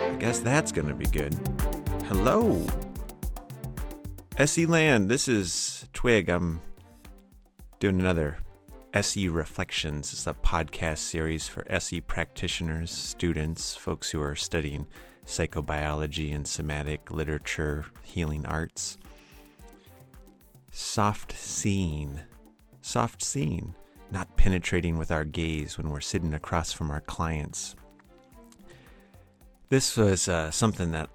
I guess that's going to be good. Hello. SE Land, this is Twig. I'm doing another SE Reflections. It's a podcast series for SE practitioners, students, folks who are studying psychobiology and somatic literature, healing arts. Soft scene. Soft seeing. Not penetrating with our gaze when we're sitting across from our clients. This was uh, something that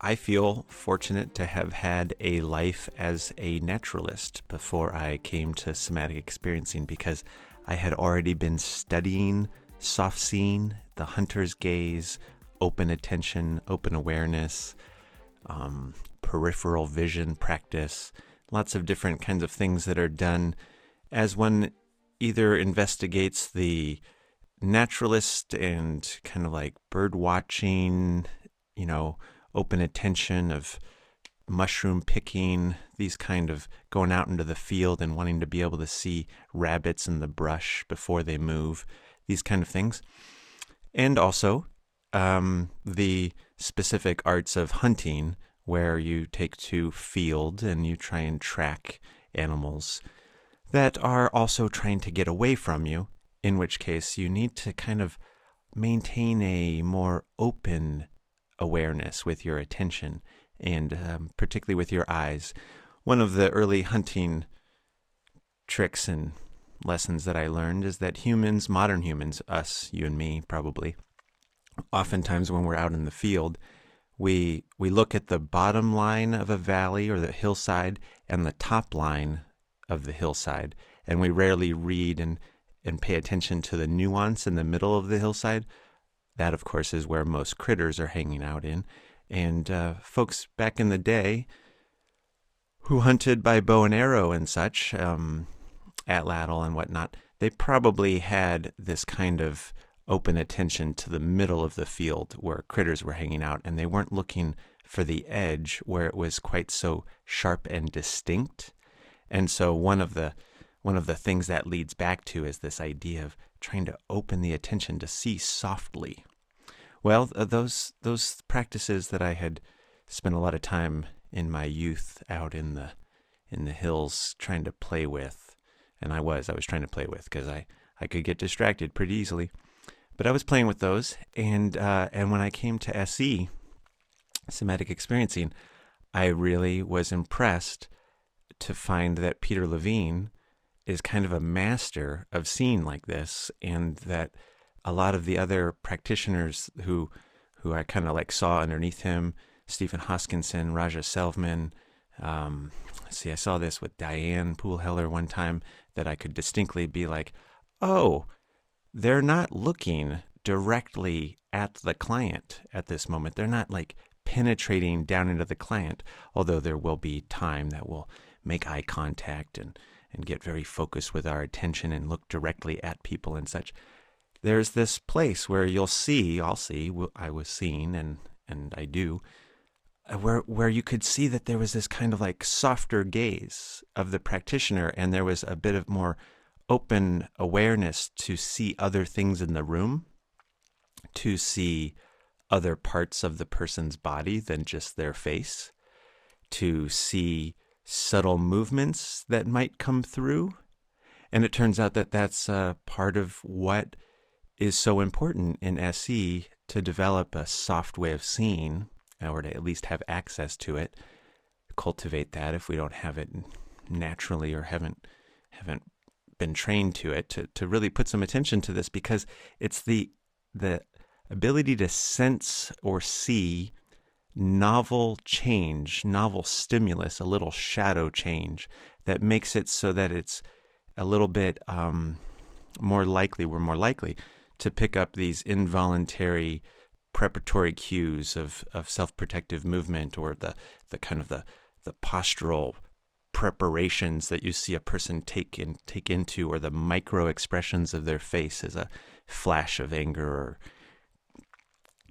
I feel fortunate to have had a life as a naturalist before I came to somatic experiencing because I had already been studying soft seeing, the hunter's gaze, open attention, open awareness, um, peripheral vision practice, lots of different kinds of things that are done as one either investigates the naturalist and kind of like bird watching, you know, open attention of mushroom picking, these kind of going out into the field and wanting to be able to see rabbits in the brush before they move, these kind of things. And also um, the specific arts of hunting, where you take to field and you try and track animals that are also trying to get away from you, in which case you need to kind of maintain a more open awareness with your attention and um, particularly with your eyes. One of the early hunting tricks and lessons that I learned is that humans, modern humans, us, you and me probably, oftentimes when we're out in the field, we we look at the bottom line of a valley or the hillside and the top line of the hillside, and we rarely read and and pay attention to the nuance in the middle of the hillside that, of course, is where most critters are hanging out in. And uh, folks back in the day who hunted by bow and arrow and such, um, and whatnot, they probably had this kind of open attention to the middle of the field where critters were hanging out, and they weren't looking for the edge where it was quite so sharp and distinct. And so one of the one of the things that leads back to is this idea of trying to open the attention to see softly. Well, those those practices that I had spent a lot of time in my youth out in the in the hills trying to play with, and I was I was trying to play with because I I could get distracted pretty easily, but I was playing with those, and uh, and when I came to SE, somatic experiencing, I really was impressed to find that Peter Levine is kind of a master of seeing like this, and that a lot of the other practitioners who who I kind of like saw underneath him, Stephen Hoskinson, Raja Selvam. Um, see, I saw this with Diane Poole Heller one time that I could distinctly be like, oh, they're not looking directly at the client at this moment. They're not like penetrating down into the client, although there will be time that will make eye contact and, and get very focused with our attention and look directly at people and such. There's this place where you'll see, I'll see, I was seeing, and and I do, uh, where where you could see that there was this kind of like softer gaze of the practitioner, and there was a bit of more open awareness to see other things in the room, to see other parts of the person's body than just their face, to see subtle movements that might come through. And it turns out that that's uh, part of what is so important in SE to develop a soft way of seeing, or to at least have access to it, cultivate that if we don't have it naturally or haven't haven't been trained to it, to, to really put some attention to this because it's the the ability to sense or see novel change, novel stimulus, a little shadow change that makes it so that it's a little bit um, more likely, we're more likely to pick up these involuntary preparatory cues of, of self-protective movement or the, the kind of the, the postural preparations that you see a person take in, take into or the micro expressions of their face as a flash of anger or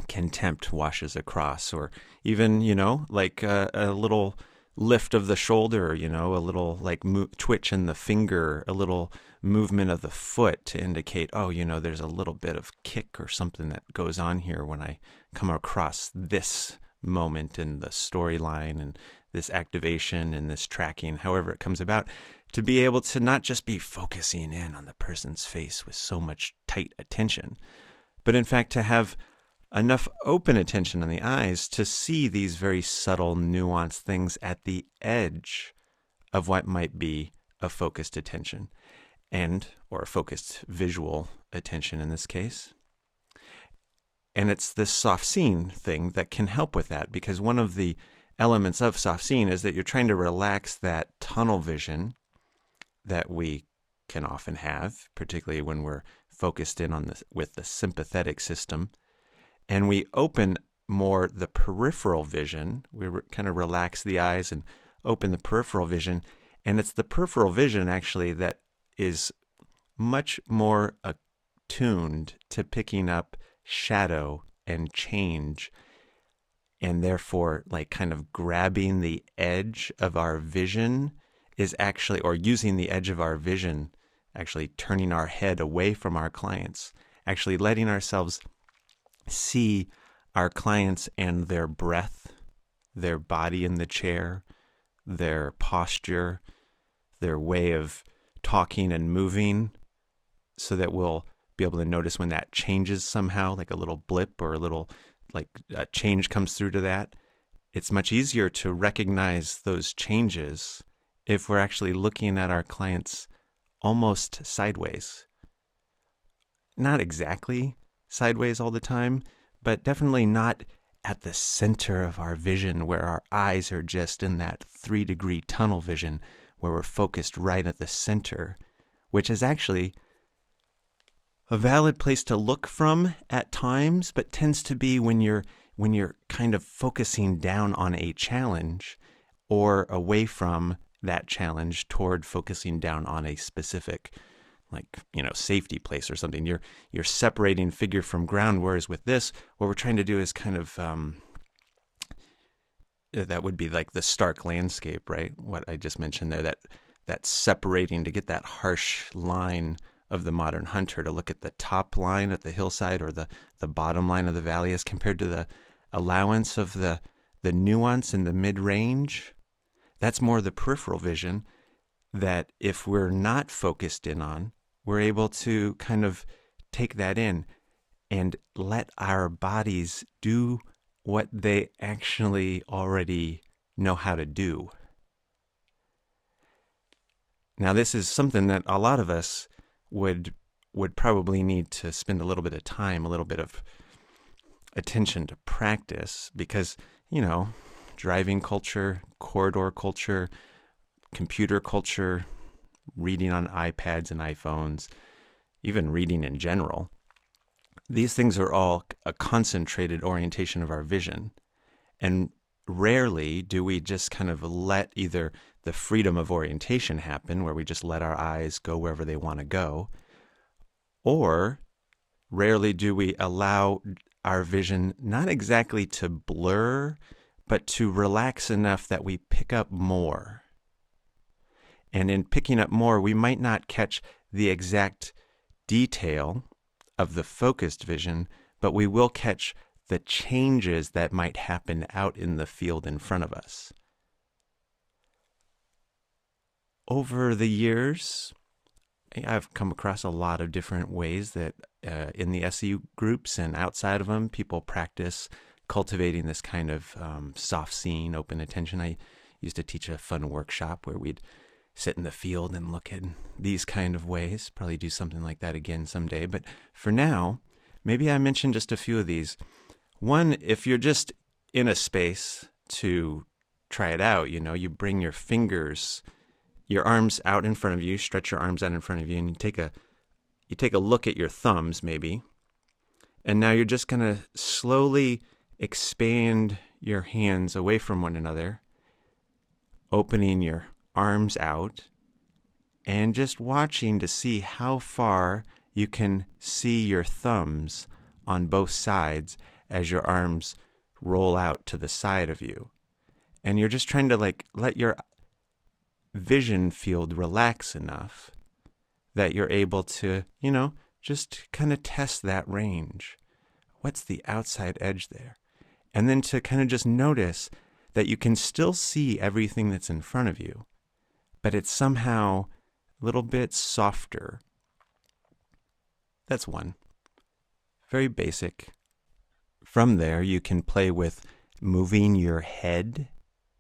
contempt washes across or even you know like a, a little lift of the shoulder, you know, a little like mo- twitch in the finger, a little movement of the foot to indicate, oh, you know, there's a little bit of kick or something that goes on here when I come across this moment in the storyline and this activation and this tracking, however it comes about, to be able to not just be focusing in on the person's face with so much tight attention, but in fact to have enough open attention in the eyes to see these very subtle, nuanced things at the edge of what might be a focused attention and or a focused visual attention in this case. And it's this soft scene thing that can help with that because one of the elements of soft scene is that you're trying to relax that tunnel vision that we can often have, particularly when we're focused in on this with the sympathetic system and we open more the peripheral vision. We re- kind of relax the eyes and open the peripheral vision. And it's the peripheral vision actually that is much more attuned to picking up shadow and change and therefore like kind of grabbing the edge of our vision is actually or using the edge of our vision actually turning our head away from our clients actually letting ourselves see our clients and their breath, their body in the chair, their posture, their way of talking and moving, so that we'll be able to notice when that changes somehow, like a little blip or a little like a change comes through to that. It's much easier to recognize those changes if we're actually looking at our clients almost sideways. Not exactly sideways all the time, but definitely not at the center of our vision where our eyes are just in that three degree tunnel vision where we're focused right at the center, which is actually a valid place to look from at times, but tends to be when you're when you're kind of focusing down on a challenge or away from that challenge toward focusing down on a specific like you know safety place or something. You're you're separating figure from ground whereas with this what we're trying to do is kind of um, uh, that would be like the stark landscape right? What i just mentioned there that that separating to get that harsh line of the modern hunter to look at the top line at the hillside or the the bottom line of the valley as compared to the allowance of the the nuance in the mid range that's more the peripheral vision that if we're not focused in on we're able to kind of take that in and let our bodies do what they actually already know how to do. Now, this is something that a lot of us would would probably need to spend a little bit of time, a little bit of attention to practice because, you know, driving culture, corridor culture, computer culture, reading on iPads and iPhones, even reading in general. These things are all a concentrated orientation of our vision. And rarely do we just kind of let either the freedom of orientation happen, where we just let our eyes go wherever they want to go, or rarely do we allow our vision not exactly to blur, but to relax enough that we pick up more and in picking up more, we might not catch the exact detail of the focused vision, but we will catch the changes that might happen out in the field in front of us. Over the years, I've come across a lot of different ways that uh, in the SE groups and outside of them, people practice cultivating this kind of um, soft seeing, open attention. I used to teach a fun workshop where we'd sit in the field and look at these kind of ways. Probably do something like that again someday. But for now, maybe I mention just a few of these. One, if you're just in a space to try it out, you know, you bring your fingers, your arms out in front of you, stretch your arms out in front of you, and you take a you take a look at your thumbs maybe. And now you're just going to slowly expand your hands away from one another, opening your arms out and just watching to see how far you can see your thumbs on both sides as your arms roll out to the side of you. and you're just trying to like let your vision field relax enough that you're able to, you know, just kind of test that range. What's the outside edge there? And then to kind of just notice that you can still see everything that's in front of you, but it's somehow a little bit softer. That's one. Very basic. From there, you can play with moving your head,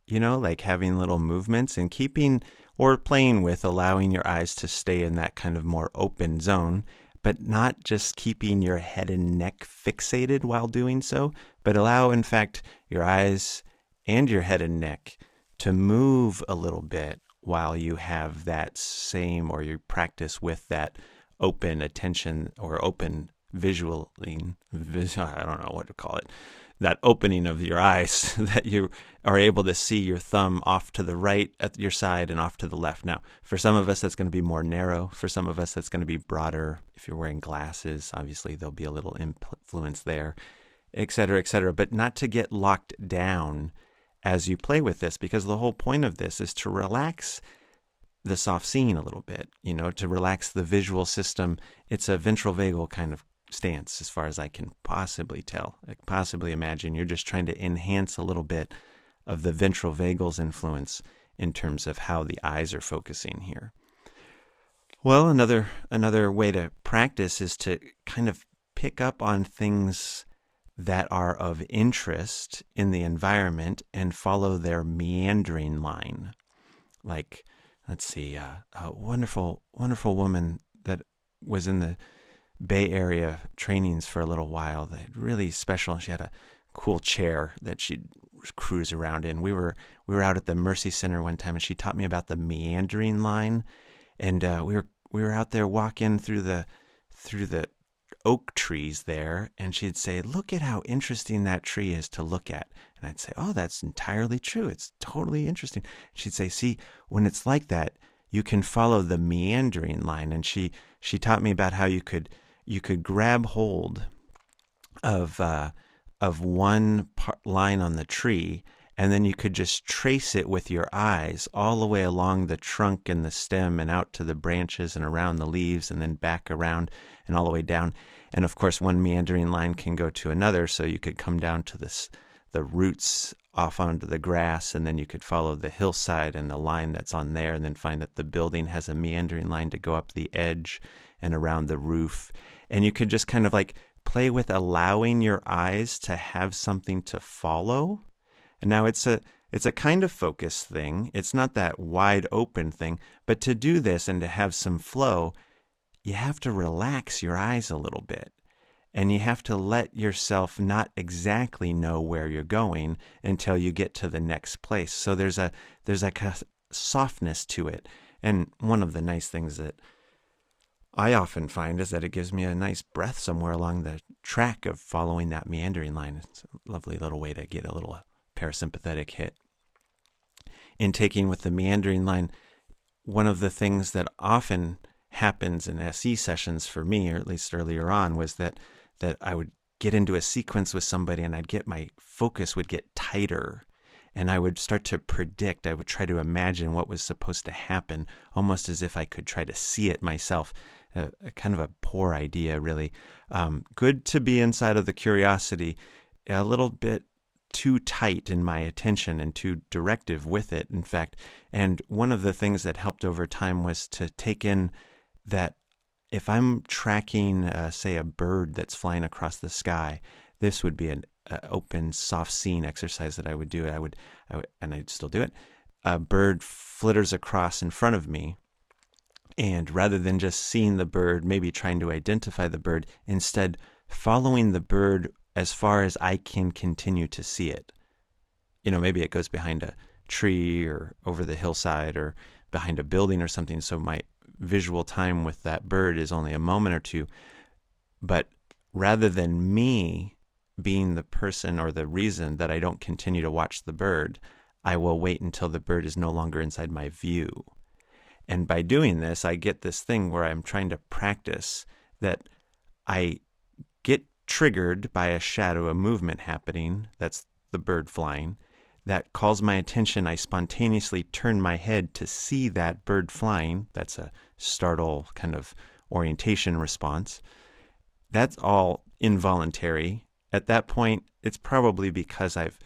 you know, like having little movements and keeping or playing with allowing your eyes to stay in that kind of more open zone, but not just keeping your head and neck fixated while doing so, but allow, in fact, your eyes and your head and neck to move a little bit while you have that same or you practice with that open attention or open visualing, I don't know what to call it, that opening of your eyes that you are able to see your thumb off to the right at your side and off to the left. Now, for some of us, that's going to be more narrow. For some of us, that's going to be broader. If you're wearing glasses, obviously there'll be a little influence there, et cetera, et cetera. But not to get locked down as you play with this, because the whole point of this is to relax the soft scene a little bit, you know, to relax the visual system. It's a ventral vagal kind of stance as far as I can possibly tell. I possibly imagine you're just trying to enhance a little bit of the ventral vagal's influence in terms of how the eyes are focusing here. Well, another another way to practice is to kind of pick up on things that are of interest in the environment and follow their meandering line. Like, let's see, uh, a wonderful, wonderful woman that was in the Bay Area trainings for a little while. That really special. She had a cool chair that she'd cruise around in. We were we were out at the Mercy Center one time, and she taught me about the meandering line. And uh, we were we were out there walking through the through the oak trees there, and she'd say, "Look at how interesting that tree is to look at." And I'd say, "Oh, that's entirely true. It's totally interesting." She'd say, "See, when it's like that, you can follow the meandering line." And she she taught me about how you could you could grab hold of uh, of one part, line on the tree, and then you could just trace it with your eyes all the way along the trunk and the stem, and out to the branches and around the leaves, and then back around and all the way down. And of course, one meandering line can go to another, so you could come down to this the roots off onto the grass, and then you could follow the hillside and the line that's on there, and then find that the building has a meandering line to go up the edge and around the roof and you could just kind of like play with allowing your eyes to have something to follow. And now it's a it's a kind of focus thing. It's not that wide open thing, but to do this and to have some flow, you have to relax your eyes a little bit. And you have to let yourself not exactly know where you're going until you get to the next place. So there's a there's a softness to it. And one of the nice things that I often find is that it gives me a nice breath somewhere along the track of following that meandering line. It's a lovely little way to get a little parasympathetic hit. In taking with the meandering line, one of the things that often happens in SE sessions for me, or at least earlier on, was that that I would get into a sequence with somebody and I'd get my focus would get tighter and I would start to predict. I would try to imagine what was supposed to happen, almost as if I could try to see it myself a, a kind of a poor idea, really. Um, good to be inside of the curiosity, a little bit too tight in my attention and too directive with it, in fact. And one of the things that helped over time was to take in that if I'm tracking, uh, say, a bird that's flying across the sky, this would be an uh, open, soft scene exercise that I would do. I would, I would, and I'd still do it. A bird flitters across in front of me, and rather than just seeing the bird, maybe trying to identify the bird, instead following the bird as far as I can continue to see it. You know, maybe it goes behind a tree or over the hillside or behind a building or something. So my visual time with that bird is only a moment or two. But rather than me being the person or the reason that I don't continue to watch the bird, I will wait until the bird is no longer inside my view. And by doing this, I get this thing where I'm trying to practice that I triggered by a shadow, a movement happening. That's the bird flying. that calls my attention, I spontaneously turn my head to see that bird flying. That's a startle kind of orientation response. That's all involuntary. At that point, it's probably because I've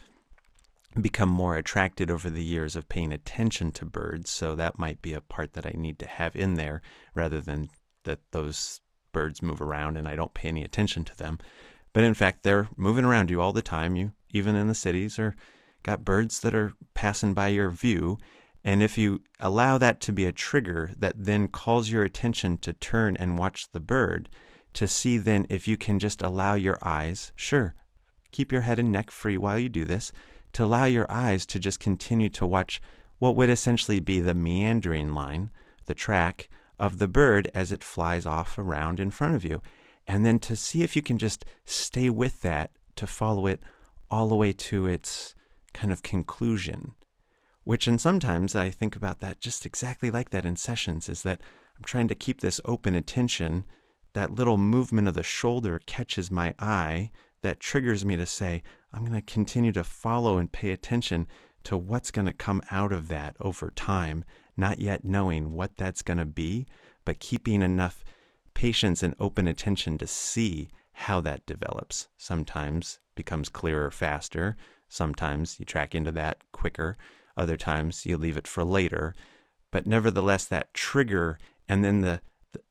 become more attracted over the years of paying attention to birds. So that might be a part that I need to have in there rather than that those birds move around and I don't pay any attention to them. But in fact, they're moving around you all the time. You even in the cities are got birds that are passing by your view. And if you allow that to be a trigger that then calls your attention to turn and watch the bird, to see then if you can just allow your eyes, sure, keep your head and neck free while you do this, to allow your eyes to just continue to watch what would essentially be the meandering line, the track of the bird as it flies off around in front of you. And then to see if you can just stay with that, to follow it all the way to its kind of conclusion. Which, and sometimes I think about that just exactly like that in sessions, is that I'm trying to keep this open attention. That little movement of the shoulder catches my eye, that triggers me to say, I'm going to continue to follow and pay attention to what's going to come out of that over time, not yet knowing what that's going to be, but keeping enough patience and open attention to see how that develops. Sometimes becomes clearer faster, sometimes you track into that quicker, other times you leave it for later. But nevertheless, that trigger and then the,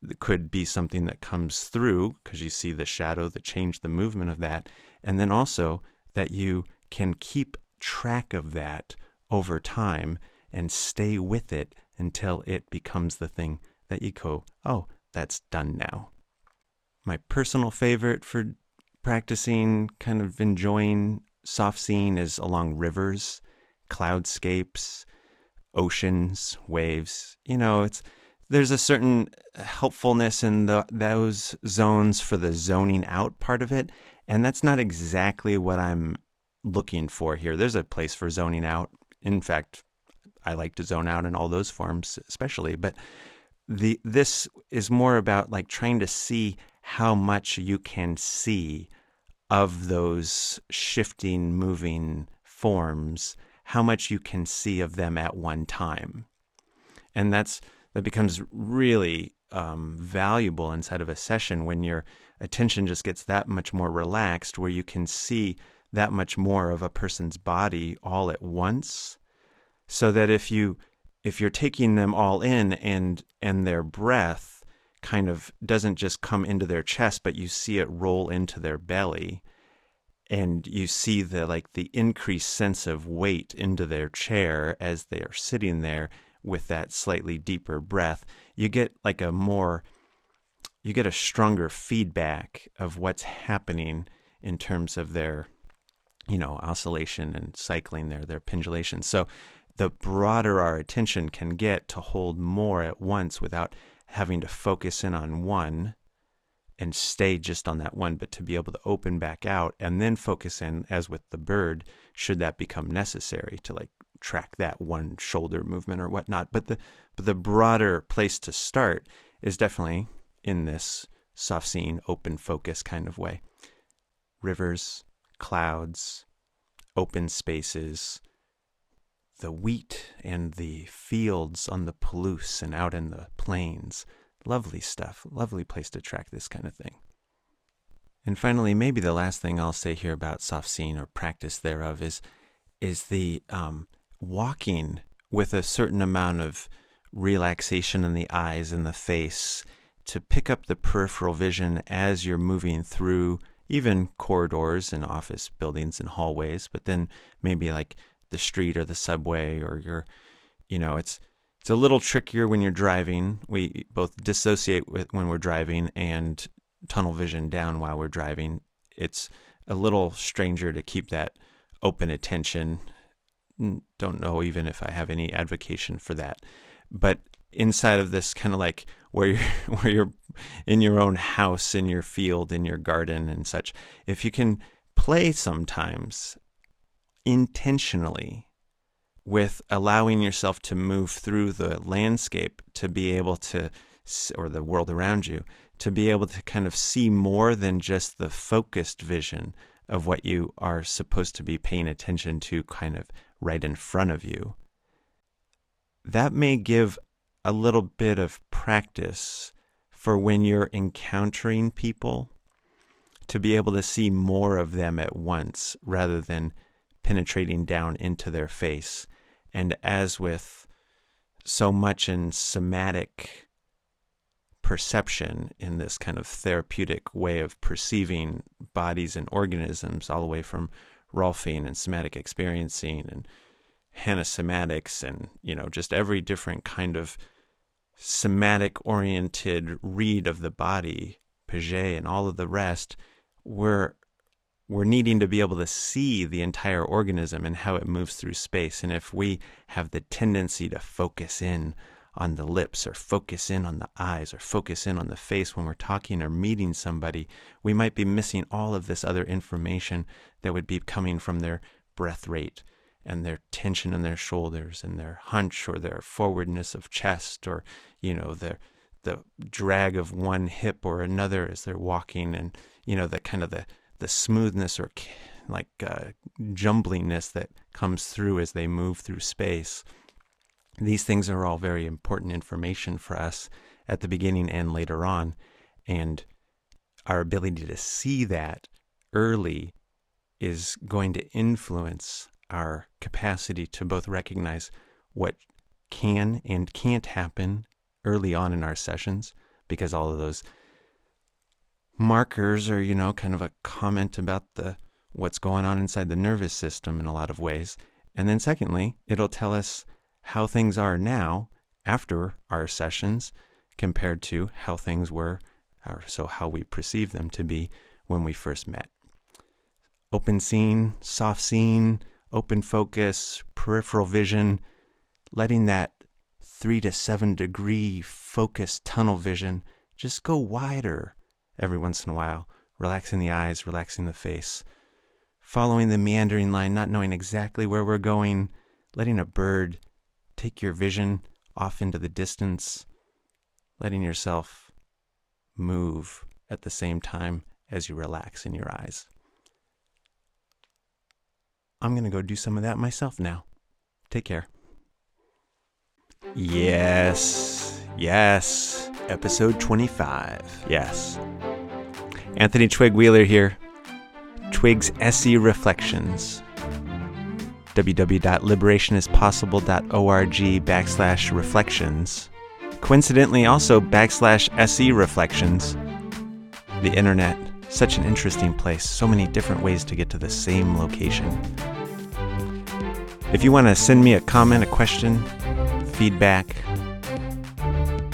the could be something that comes through because you see the shadow that changed the movement of that, and then also that you can keep track of that over time and stay with it until it becomes the thing that you go, oh, that's done now. My personal favorite for practicing, kind of enjoying soft seeing is along rivers, cloudscapes, oceans, waves. You know, it's there's a certain helpfulness in the, those zones for the zoning out part of it, and that's not exactly what I'm looking for here. There's a place for zoning out. In fact, I like to zone out in all those forms, especially. But the this is more about like trying to see how much you can see of those shifting, moving forms, how much you can see of them at one time, and that's that becomes really um, valuable inside of a session when your attention just gets that much more relaxed, where you can see that much more of a person's body all at once so that if you if you're taking them all in and and their breath kind of doesn't just come into their chest but you see it roll into their belly and you see the like the increased sense of weight into their chair as they are sitting there with that slightly deeper breath you get like a more you get a stronger feedback of what's happening in terms of their you know oscillation and cycling there their pendulation. So the broader our attention can get to hold more at once without having to focus in on one and stay just on that one, but to be able to open back out and then focus in, as with the bird, should that become necessary to like track that one shoulder movement or whatnot. But the but the broader place to start is definitely in this soft seeing, open focus kind of way. Rivers, clouds, open spaces, the wheat and the fields on the Palouse and out in the plains. Lovely stuff. Lovely place to track this kind of thing. And finally, maybe the last thing I'll say here about soft seeing or practice thereof is is the um, walking with a certain amount of relaxation in the eyes and the face to pick up the peripheral vision as you're moving through even corridors and office buildings and hallways, but then maybe like the street or the subway or you're you know it's it's a little trickier when you're driving. We both dissociate with when we're driving and tunnel vision down while we're driving. It's a little stranger to keep that open attention. Don't know even if i have any advocation for that. But inside of this kind of like where you're where you're in your own house in your field in your garden and such if you can play sometimes intentionally with allowing yourself to move through the landscape to be able to, or the world around you, to be able to kind of see more than just the focused vision of what you are supposed to be paying attention to kind of right in front of you. That may give a little bit of practice for when you're encountering people to be able to see more of them at once rather than penetrating down into their face. And as with so much in somatic perception, in this kind of therapeutic way of perceiving bodies and organisms, all the way from Rolfing and somatic experiencing and Hanna somatics and you know just every different kind of somatic oriented read of the body, Paget and all of the rest, we're we're needing to be able to see the entire organism and how it moves through space. And if we have the tendency to focus in on the lips or focus in on the eyes or focus in on the face when we're talking or meeting somebody, we might be missing all of this other information that would be coming from their breath rate and their tension in their shoulders and their hunch or their forwardness of chest or you know the the drag of one hip or another as they're walking and you know the kind of the the smoothness or like uh, jumbliness that comes through as they move through space. These things are all very important information for us at the beginning and later on and our ability to see that early is going to influence our capacity to both recognize what can and can't happen early on in our sessions because all of those markers are, you know, kind of a comment about the what's going on inside the nervous system in a lot of ways. And then secondly, it'll tell us how things are now after our sessions compared to how things were or so how we perceive them to be when we first met. Open scene soft scene open focus, peripheral vision, letting that three to seven degree focus tunnel vision just go wider every once in a while, relaxing the eyes, relaxing the face, following the meandering line, not knowing exactly where we're going, letting a bird take your vision off into the distance, letting yourself move at the same time as you relax in your eyes. I'm going to go do some of that myself now. Take care. Yes, yes, episode 25. Yes. Anthony Twig Wheeler here. Twig's SE Reflections. www.liberationispossible.org backslash reflections. Coincidentally, also backslash SE Reflections. The internet, such an interesting place, so many different ways to get to the same location. If you want to send me a comment, a question, feedback,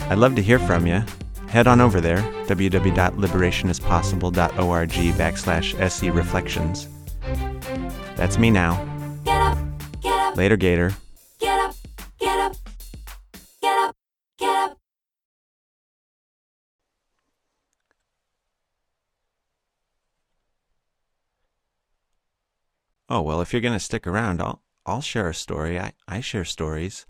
I'd love to hear from you. Head on over there, www.liberationispossible.org backslash SE Reflections. That's me now. Get up, get up. Later, Gator. Get up, get up, get up, get up. Oh, well, if you're going to stick around, I'll, I'll share a story. I, I share stories.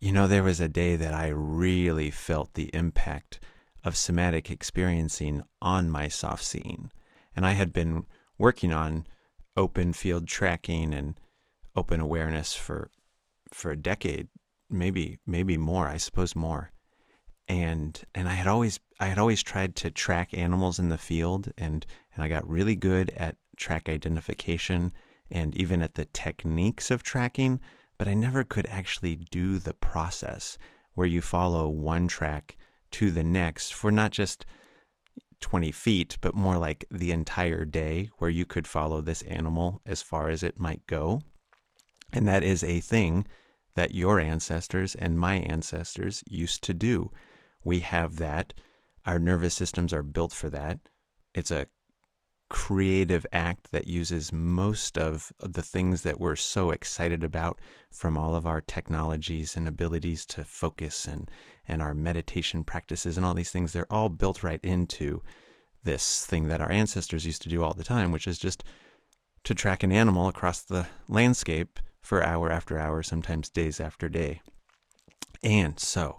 You know, there was a day that I really felt the impact of somatic experiencing on my soft seeing. And I had been working on open field tracking and open awareness for for a decade, maybe maybe more, I suppose more. And and I had always I had always tried to track animals in the field and and I got really good at track identification and even at the techniques of tracking, but I never could actually do the process where you follow one track to the next for not just 20 feet, but more like the entire day where you could follow this animal as far as it might go. And that is a thing that your ancestors and my ancestors used to do. We have that. Our nervous systems are built for that. It's a creative act that uses most of the things that we're so excited about from all of our technologies and abilities to focus and, and our meditation practices and all these things. They're all built right into this thing that our ancestors used to do all the time, which is just to track an animal across the landscape for hour after hour, sometimes days after day. And so,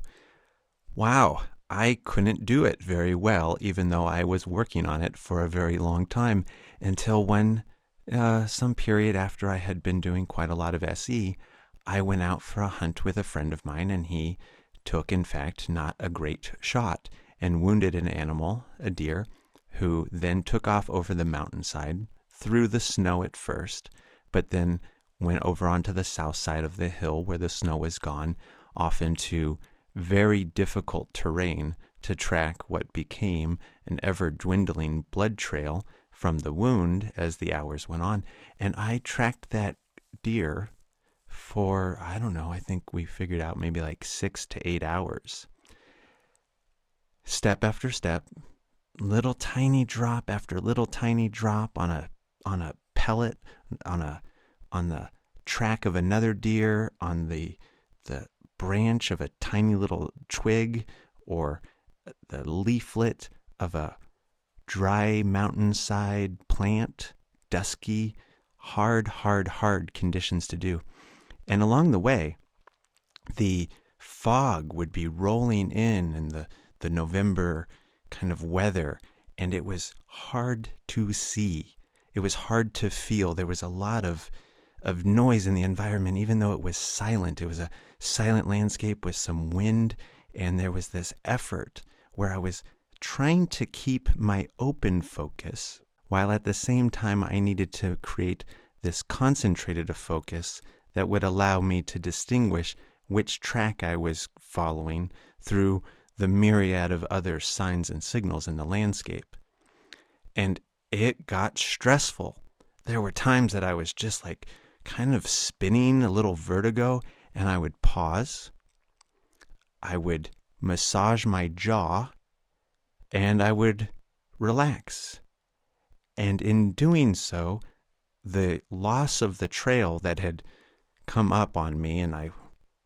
wow, I couldn't do it very well, even though I was working on it for a very long time until when, uh, some period after I had been doing quite a lot of SE, I went out for a hunt with a friend of mine, and he took, in fact, not a great shot and wounded an animal, a deer, who then took off over the mountainside through the snow at first, but then went over onto the south side of the hill where the snow was gone, off into very difficult terrain to track what became an ever dwindling blood trail from the wound as the hours went on. And I tracked that deer for, I don't know, I think we figured out maybe like six to eight hours. Step after step, little tiny drop after little tiny drop on a on a pellet on a on the track of another deer on the the branch of a tiny little twig or the leaflet of a dry mountainside plant, dusky, hard, hard, hard conditions to do. And along the way, the fog would be rolling in and the, the November kind of weather, and it was hard to see. It was hard to feel. There was a lot of of noise in the environment, even though it was silent. It was a silent landscape with some wind, and there was this effort where I was trying to keep my open focus while at the same time I needed to create this concentrated focus that would allow me to distinguish which track I was following through the myriad of other signs and signals in the landscape. And it got stressful. There were times that I was just like kind of spinning, a little vertigo, and I would pause. I would massage my jaw and I would relax. And in doing so, the loss of the trail that had come up on me and I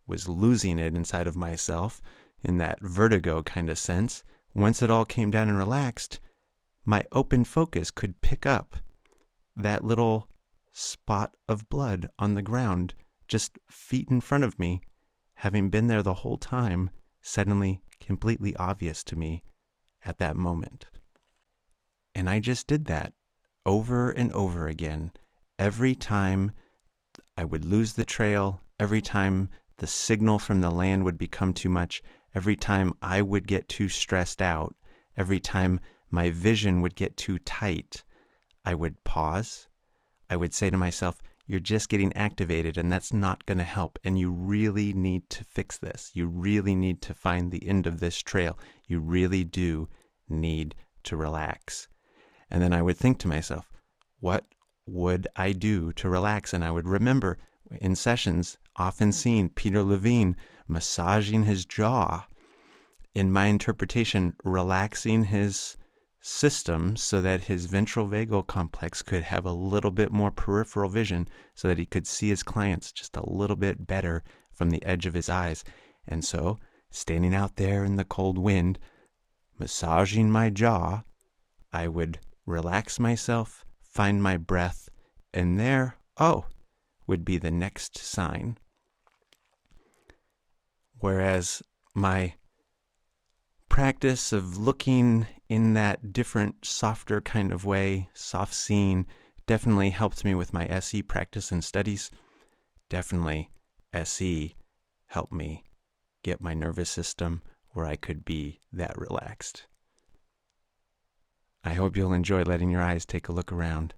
was losing it inside of myself in that vertigo kind of sense, once it all came down and relaxed, my open focus could pick up that little spot of blood on the ground just feet in front of me, having been there the whole time, suddenly completely obvious to me at that moment. And I just did that over and over again. Every time I would lose the trail, every time the signal from the land would become too much, every time I would get too stressed out, every time my vision would get too tight, I would pause. I would say to myself, You're just getting activated, and that's not going to help. And you really need to fix this. You really need to find the end of this trail. You really do need to relax. And then I would think to myself, What would I do to relax? And I would remember in sessions, often seen Peter Levine massaging his jaw. In my interpretation, relaxing his system so that his ventral vagal complex could have a little bit more peripheral vision so that he could see his clients just a little bit better from the edge of his eyes. And so, standing out there in the cold wind, massaging my jaw, I would relax myself, find my breath, and there, oh, would be the next sign. Whereas my practice of looking in that different, softer kind of way, soft seeing, definitely helped me with my SE practice and studies. Definitely, SE helped me get my nervous system where I could be that relaxed. I hope you'll enjoy letting your eyes take a look around.